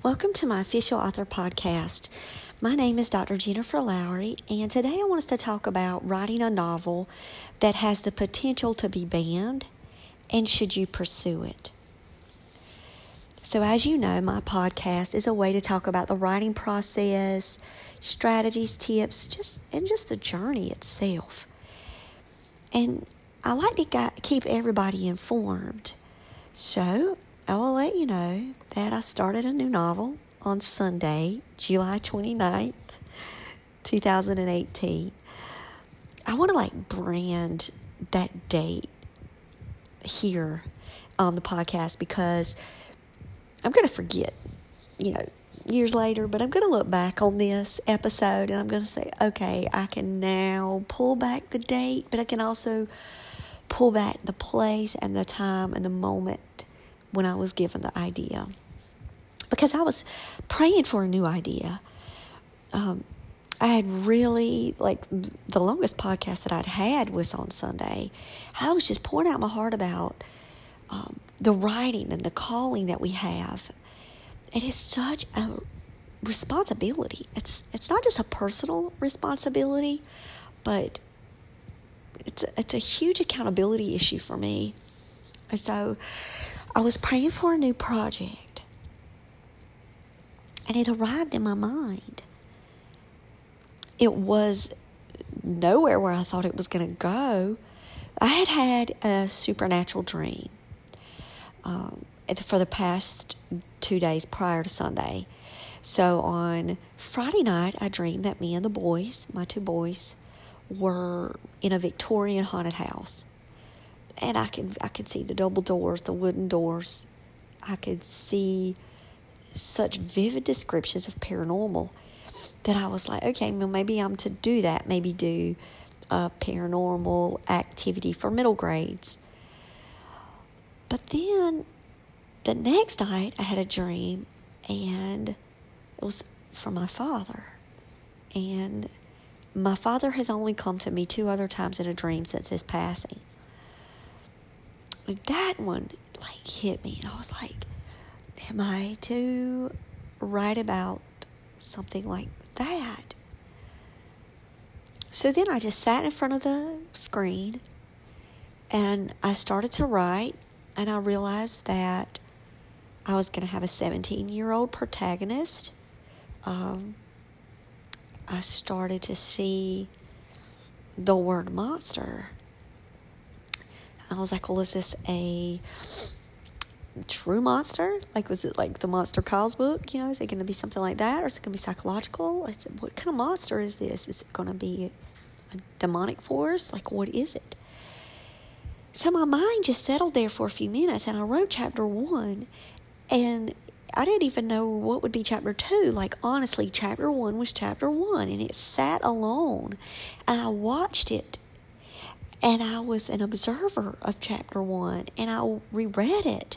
Welcome to my official author podcast. My name is Dr. Jennifer Lowry, and today I want us to talk about writing a novel that has the potential to be banned and should you pursue it. So, as you know, my podcast is a way to talk about the writing process, strategies, tips, just and just the journey itself. And I like to keep everybody informed. So, I will let you know that I started a new novel on Sunday, July 29th, 2018. I want to like brand that date here on the podcast because I'm going to forget, you know, years later, but I'm going to look back on this episode and I'm going to say, okay, I can now pull back the date, but I can also pull back the place and the time and the moment when I was given the idea. Because I was praying for a new idea. Um, I had really, like, the longest podcast that I'd had was on Sunday. I was just pouring out my heart about um, the writing and the calling that we have. It is such a responsibility. It's it's not just a personal responsibility, but it's a, it's a huge accountability issue for me. So I was praying for a new project, and it arrived in my mind. It was nowhere where I thought it was going to go. I had had a supernatural dream um, for the past two days prior to Sunday. So on Friday night, I dreamed that me and the boys, my two boys, were in a Victorian haunted house and I could I could see the double doors, the wooden doors. I could see such vivid descriptions of paranormal that I was like, okay, well maybe I'm to do that. Maybe do a paranormal activity for middle grades. But then the next night I had a dream and it was from my father. And my father has only come to me two other times in a dream since his passing that one like hit me and I was like, am I to write about something like that? So then I just sat in front of the screen and I started to write and I realized that I was going to have a 17 year old protagonist. Um, I started to see the word monster I was like, well, is this a true monster? Like, was it like the Monster Calls book? You know, is it going to be something like that? Or is it going to be psychological? Is it, what kind of monster is this? Is it going to be a demonic force? Like, what is it? So my mind just settled there for a few minutes and I wrote chapter one and I didn't even know what would be chapter two. Like, honestly, chapter one was chapter one and it sat alone. And I watched it and I was an observer of chapter one and I reread it.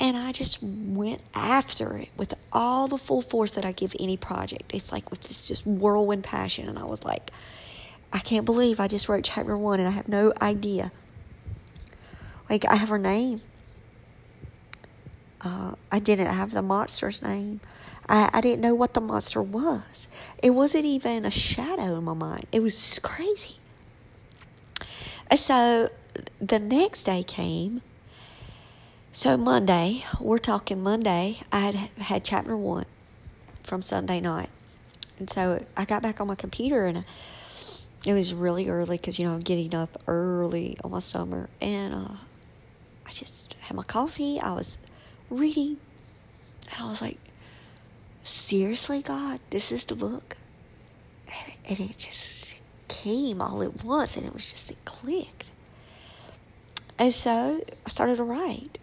And I just went after it with all the full force that I give any project. It's like with this just whirlwind passion. And I was like, I can't believe I just wrote chapter one and I have no idea. Like, I have her name. Uh, I didn't have the monster's name. I, I didn't know what the monster was. It wasn't even a shadow in my mind. It was crazy. So the next day came. So Monday, we're talking Monday, I had had chapter one from Sunday night. And so I got back on my computer and it was really early because, you know, I'm getting up early on my summer. And uh, I just had my coffee. I was reading. And I was like, seriously, God, this is the book? And it just came all at once and it was just, it clicked. And so I started to write.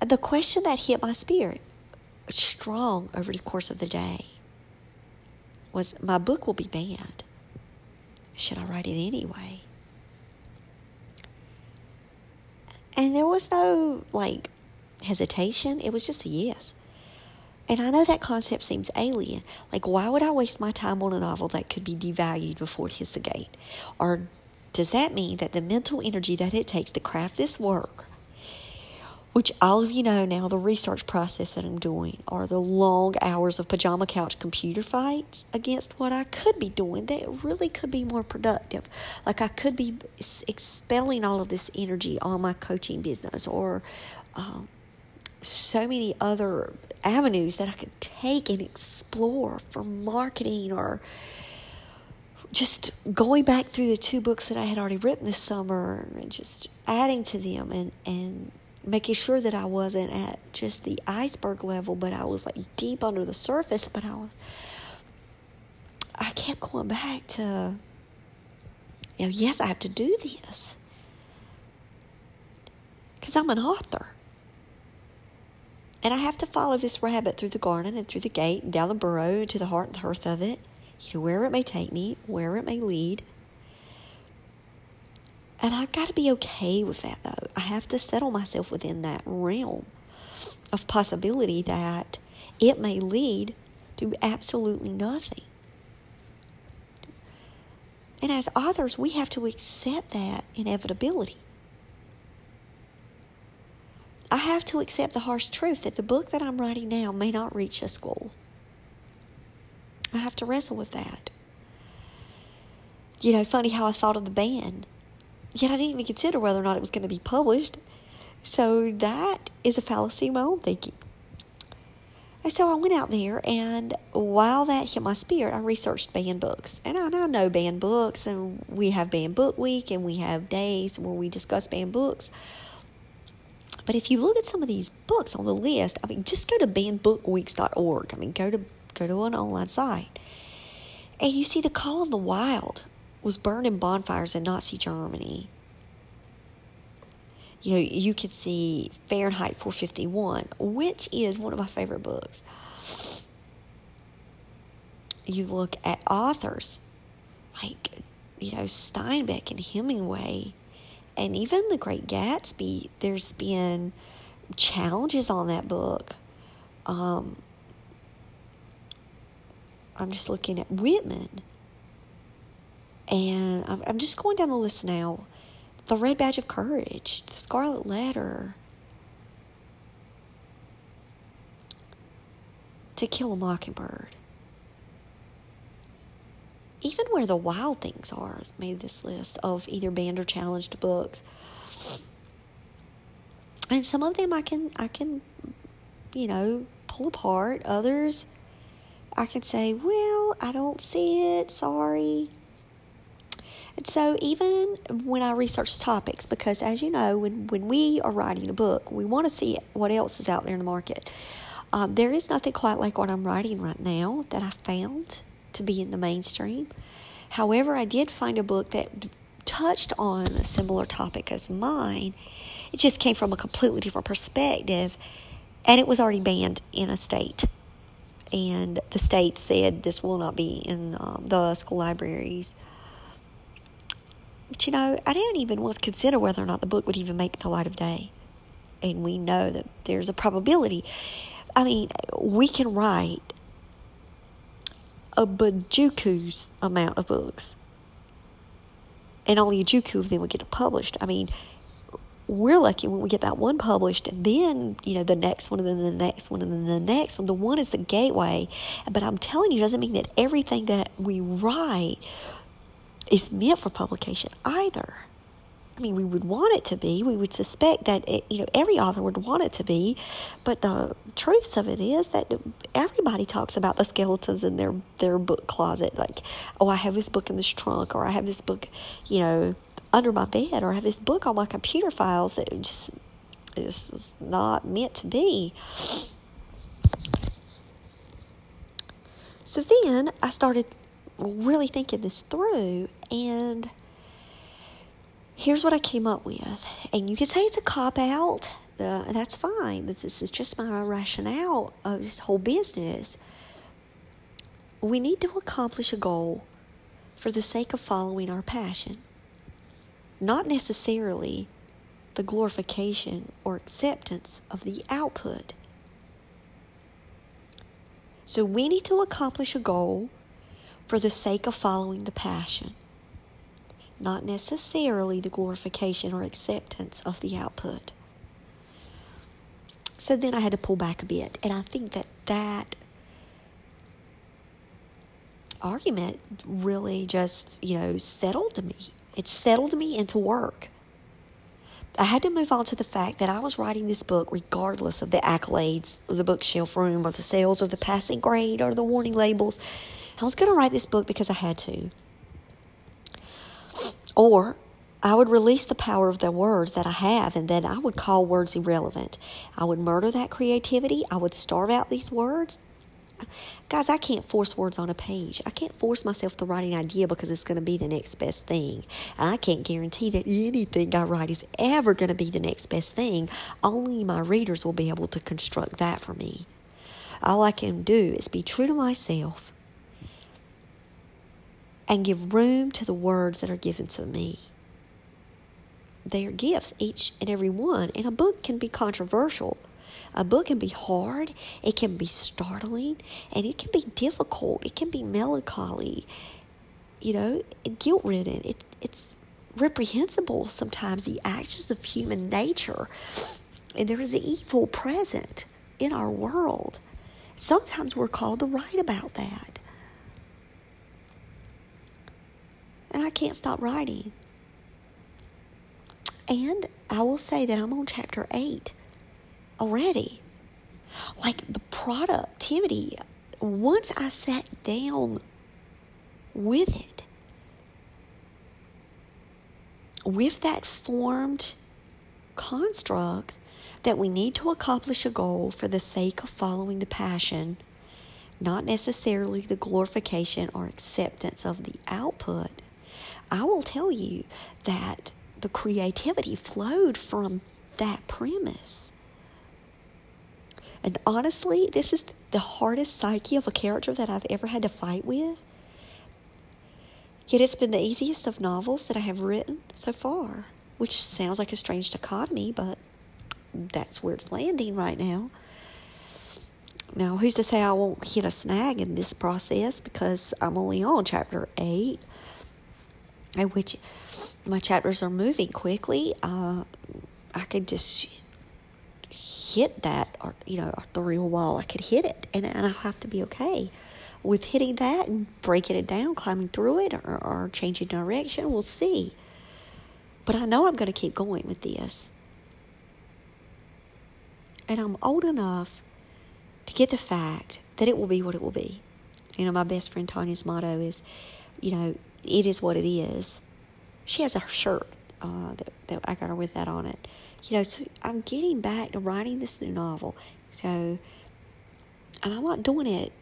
And the question that hit my spirit strong over the course of the day was my book will be banned. Should I write it anyway? And there was no like hesitation. It was just a yes. And I know that concept seems alien. Like, why would I waste my time on a novel that could be devalued before it hits the gate? Or does that mean that the mental energy that it takes to craft this work which all of you know now the research process that I'm doing are the long hours of pajama couch computer fights against what I could be doing that really could be more productive. Like I could be expelling all of this energy on my coaching business or um, so many other avenues that I could take and explore for marketing or just going back through the two books that I had already written this summer and just adding to them and, and making sure that I wasn't at just the iceberg level, but I was like deep under the surface. But I was, I kept going back to, you know, yes, I have to do this because I'm an author. And I have to follow this rabbit through the garden and through the gate and down the burrow to the heart and the hearth of it, you know, wherever it may take me, where it may lead. And I've got to be okay with that, though. I have to settle myself within that realm of possibility that it may lead to absolutely nothing. And as authors, we have to accept that inevitability. I have to accept the harsh truth that the book that I'm writing now may not reach a school. I have to wrestle with that. You know, funny how I thought of the band Yet I didn't even consider whether or not it was going to be published. So that is a fallacy of my own thinking. And so I went out there, and while that hit my spirit, I researched banned books. And I, I know banned books, and we have banned book week, and we have days where we discuss banned books. But if you look at some of these books on the list, I mean, just go to bannedbookweeks.org. I mean, go to go to an online site, and you see the Call of the Wild was burned in bonfires in Nazi Germany. You know, you could see Fahrenheit 451, which is one of my favorite books. You look at authors like, you know, Steinbeck and Hemingway, and even The Great Gatsby. There's been challenges on that book. Um, I'm just looking at Whitman and I'm, I'm just going down the list now. The Red Badge of Courage, The Scarlet Letter, To Kill a Mockingbird. Even Where the Wild Things Are made this list of either banned or challenged books. And some of them I can I can you know pull apart. Others I can say, well, I don't see it. Sorry. And so, even when I research topics, because as you know, when, when we are writing a book, we want to see what else is out there in the market. Um, there is nothing quite like what I'm writing right now that I found to be in the mainstream. However, I did find a book that touched on a similar topic as mine. It just came from a completely different perspective, and it was already banned in a state. And the state said this will not be in um, the school libraries but you know, I didn't even once consider whether or not the book would even make the light of day. And we know that there's a probability. I mean, we can write a bajuku's amount of books. And only a juku of them would get published. I mean, we're lucky when we get that one published and then you know the next one and then the next one and then the next one the one is the gateway but i'm telling you doesn't mean that everything that we write is meant for publication either. I mean, we would want it to be. We would suspect that it, you know every author would want it to be, but the truth of it is that everybody talks about the skeletons in their their book closet. Like, oh, I have this book in this trunk, or I have this book, you know, under my bed, or I have this book on my computer files that just is not meant to be. So then I started really thinking this through, and here's what I came up with. And you can say it's a cop out, uh, that's fine, but this is just my rationale of this whole business. We need to accomplish a goal for the sake of following our passion, not necessarily the glorification or acceptance of the output. So we need to accomplish a goal for the sake of following the passion, not necessarily the glorification or acceptance of the output. So then I had to pull back a bit. And I think that that argument really just, you know, settled me. It settled me into work. I had to move on to the fact that I was writing this book regardless of the accolades of the bookshelf room or the sales or the passing grade or the warning labels. I was going to write this book because I had to. Or I would release the power of the words that I have, and then I would call words irrelevant. I would murder that creativity. I would starve out these words. Guys, I can't force words on a page. I can't force myself to write an idea because it's going to be the next best thing. And I can't guarantee that anything I write is ever going to be the next best thing. Only my readers will be able to construct that for me. All I can do is be true to myself and give room to the words that are given to me. They are gifts, each and every one, and a book can be controversial. A book can be hard, it can be startling, and it can be difficult. It can be melancholy, you know, and guilt ridden. It, it's reprehensible sometimes, the actions of human nature. And there is evil present in our world. Sometimes we're called to write about that. And I can't stop writing. And I will say that I'm on chapter 8 already. Like the productivity, once I sat down with it, with that formed construct that we need to accomplish a goal for the sake of following the passion, not necessarily the glorification or acceptance of the output, I will tell you that the creativity flowed from that premise. And honestly, this is the hardest psyche of a character that I've ever had to fight with. Yet it's been the easiest of novels that I have written so far, which sounds like a strange dichotomy, but that's where it's landing right now. Now, who's to say I won't hit a snag in this process because I'm only on chapter 8, at which my chapters are moving quickly. Uh, I could just hit that or you know arterial wall. I could hit it, and, and I have to be okay with hitting that and breaking it down, climbing through it, or, or changing direction. We'll see. But I know I'm going to keep going with this. And I'm old enough to get the fact that it will be what it will be. You know, my best friend Tanya's motto is, you know, it is what it is. She has a shirt uh, that, that I got her with that on it you know, so I'm getting back to writing this new novel. So, and I'm not doing it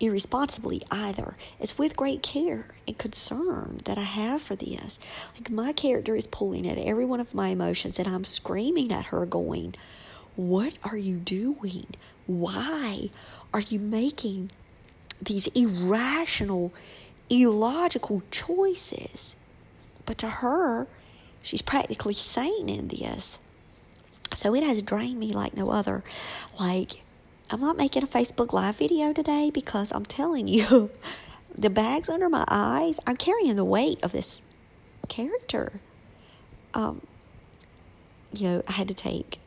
irresponsibly either. It's with great care and concern that I have for this. Like my character is pulling at every one of my emotions, and I'm screaming at her, going, What are you doing? Why are you making these irrational, illogical choices? But to her, She's practically sane in this. So it has drained me like no other. Like, I'm not making a Facebook Live video today because I'm telling you, the bags under my eyes, I'm carrying the weight of this character. Um, you know, I had to take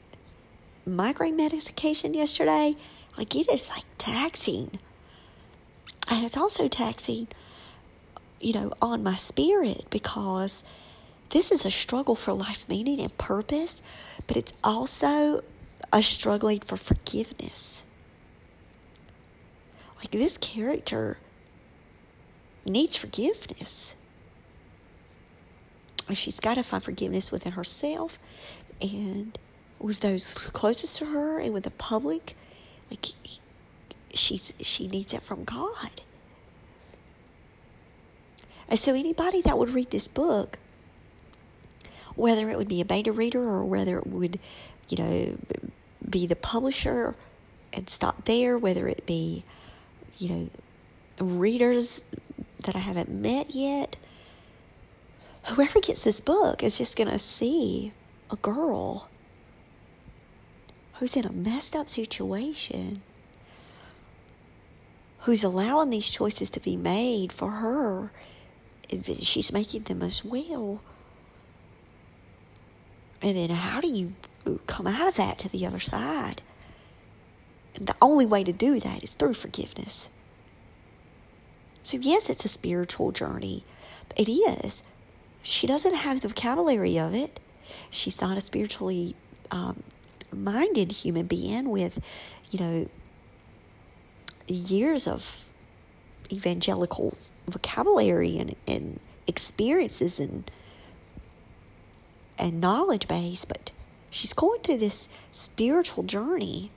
migraine medication yesterday. Like, it is like taxing. And it's also taxing, you know, on my spirit because this is a struggle for life meaning and purpose, but it's also a struggling for forgiveness. Like this character needs forgiveness. She's got to find forgiveness within herself and with those closest to her and with the public. Like she's she needs it from God. And so anybody that would read this book whether it would be a beta reader or whether it would, you know, be the publisher and stop there, whether it be, you know, readers that I haven't met yet. Whoever gets this book is just going to see a girl who's in a messed up situation, who's allowing these choices to be made for her. She's making them as well. And then how do you come out of that to the other side. And the only way to do that is through forgiveness. So, yes, it's a spiritual journey. It is. She doesn't have the vocabulary of it. She's not a spiritually um, minded human being with, you know, years of evangelical vocabulary and, and experiences and and knowledge base, but she's going through this spiritual journey.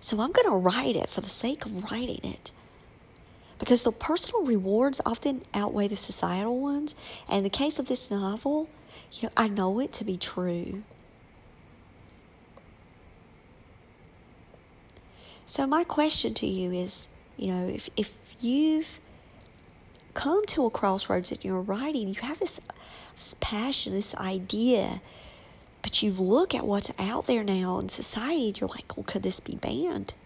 So I'm going to write it for the sake of writing it. Because the personal rewards often outweigh the societal ones. And in the case of this novel, you know, I know it to be true. So my question to you is, you know, if if you've come to a crossroads in your writing, you have this, this passion, this idea, but you look at what's out there now in society, and you're like, well, could this be banned?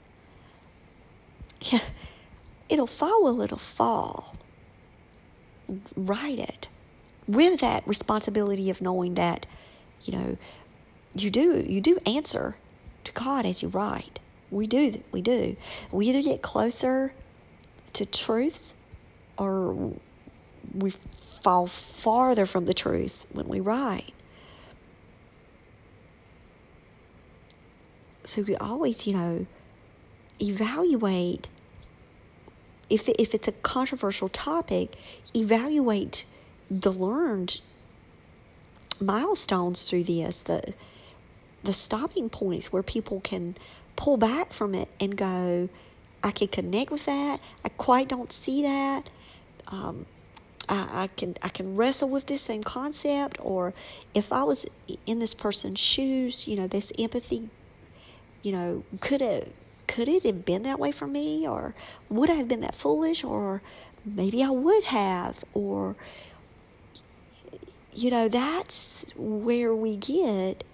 Yeah, it'll fall, well, it'll fall. Write it with that responsibility of knowing that, you know, you do you do answer to God as you write. We do we do. We either get closer to truths or we fall farther from the truth when we write. So we always, you know, evaluate if if it's a controversial topic, evaluate the learned milestones through this, the the stopping points where people can pull back from it and go, I can connect with that. I quite don't see that. Um, I, I can I can wrestle with this same concept, or if I was in this person's shoes, you know, this empathy, you know, could it could it have been that way for me, or would I have been that foolish, or maybe I would have, or you know, that's where we get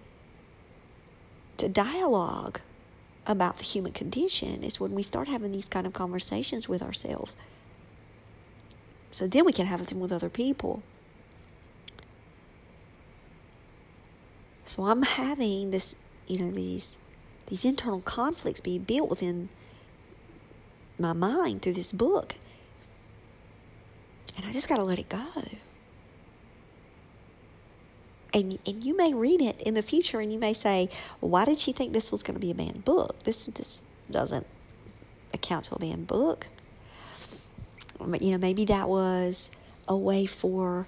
to dialogue about the human condition is when we start having these kind of conversations with ourselves. So then we can have them with other people. So I'm having this, you know, these these internal conflicts being built within my mind through this book. And I just got to let it go and and you may read it in the future and you may say, why did she think this was going to be a banned book? This this doesn't account to a banned book. But you know, maybe that was a way for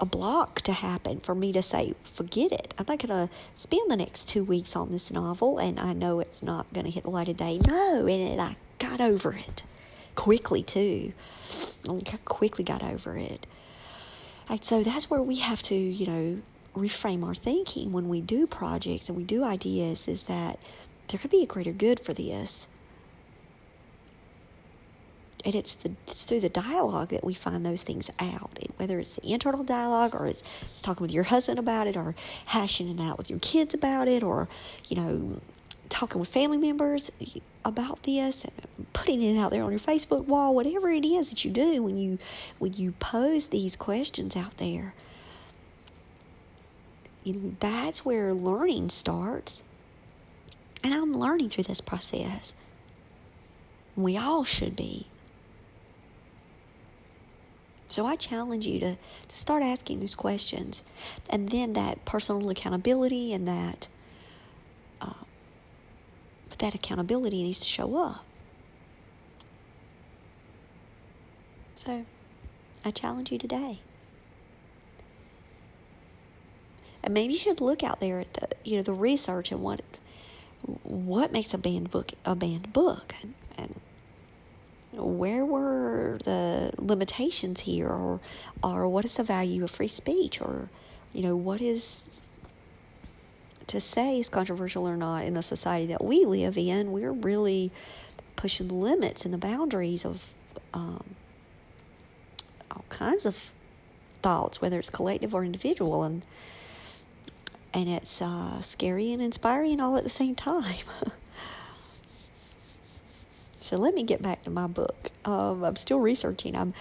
a block to happen for me to say, forget it. I'm not going to spend the next two weeks on this novel, and I know it's not going to hit the light of day. No, and I got over it quickly too. I quickly got over it. And so that's where we have to, you know, reframe our thinking when we do projects and we do ideas is that there could be a greater good for this. And it's, the, it's through the dialogue that we find those things out. Whether it's the internal dialogue or it's, it's talking with your husband about it or hashing it out with your kids about it or, you know, talking with family members about this putting it out there on your Facebook wall, whatever it is that you do when you when you pose these questions out there. You know, that's where learning starts. And I'm learning through this process. We all should be. So I challenge you to, to start asking these questions. And then that personal accountability and that that accountability needs to show up. So, I challenge you today. And maybe you should look out there at the you know the research and what what makes a banned book a banned book and, and where were the limitations here or or what is the value of free speech or you know what is to say is controversial or not in a society that we live in, we're really pushing the limits and the boundaries of um, all kinds of thoughts, whether it's collective or individual, and and it's uh, scary and inspiring all at the same time. so let me get back to my book. Um, I'm still researching. I'm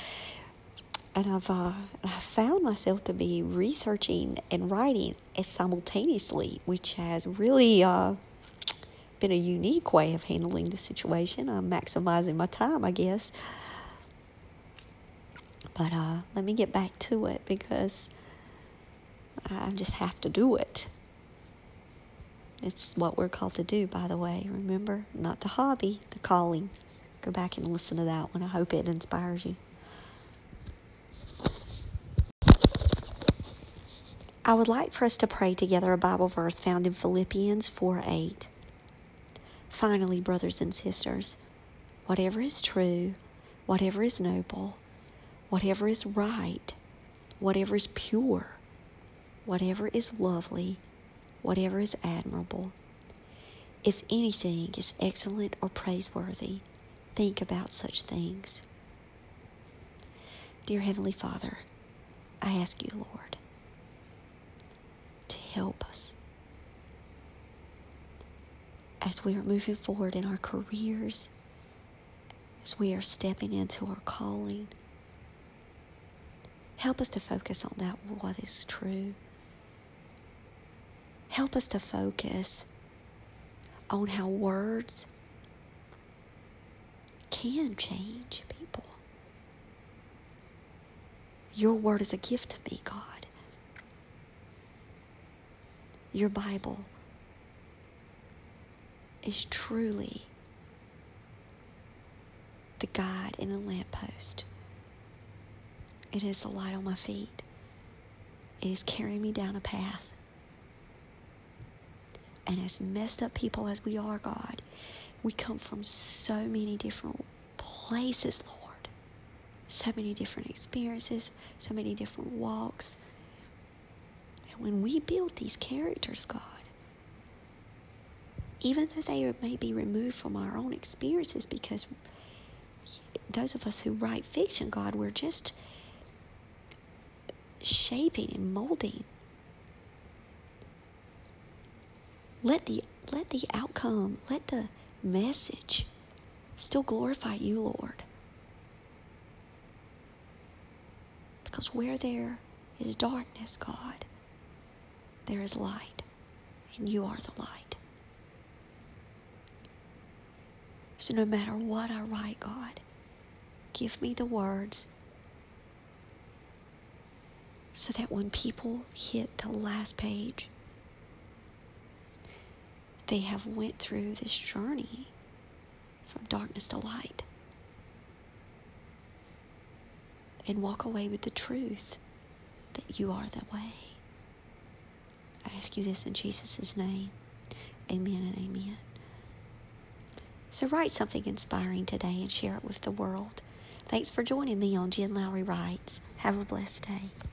and I've uh, I found myself to be researching and writing simultaneously, which has really uh, been a unique way of handling the situation. I'm maximizing my time, I guess. But uh, let me get back to it because I just have to do it. It's what we're called to do, by the way. Remember, not the hobby, the calling. Go back and listen to that one. I hope it inspires you. I would like for us to pray together a Bible verse found in Philippians 4 8. Finally, brothers and sisters, whatever is true, whatever is noble, whatever is right, whatever is pure, whatever is lovely, whatever is admirable, if anything is excellent or praiseworthy, think about such things. Dear Heavenly Father, I ask you, Lord, help us as we are moving forward in our careers, as we are stepping into our calling. Help us to focus on that what is true. Help us to focus on how words can change people. Your word is a gift to me, God your Bible is truly the guide in the lamppost. It is the light on my feet. It is carrying me down a path. And as messed up people as we are, God, we come from so many different places, Lord. So many different experiences, so many different walks, when we build these characters, God, even though they may be removed from our own experiences, because those of us who write fiction, God, we're just shaping and molding. Let the let the outcome, let the message still glorify you, Lord. Because where there is darkness, God, there is light, and you are the light. So no matter what I write, God, give me the words so that when people hit the last page, they have went through this journey from darkness to light and walk away with the truth that you are the way. I ask you this in Jesus' name. Amen and amen. So write something inspiring today and share it with the world. Thanks for joining me on Jen Lowry Writes. Have a blessed day.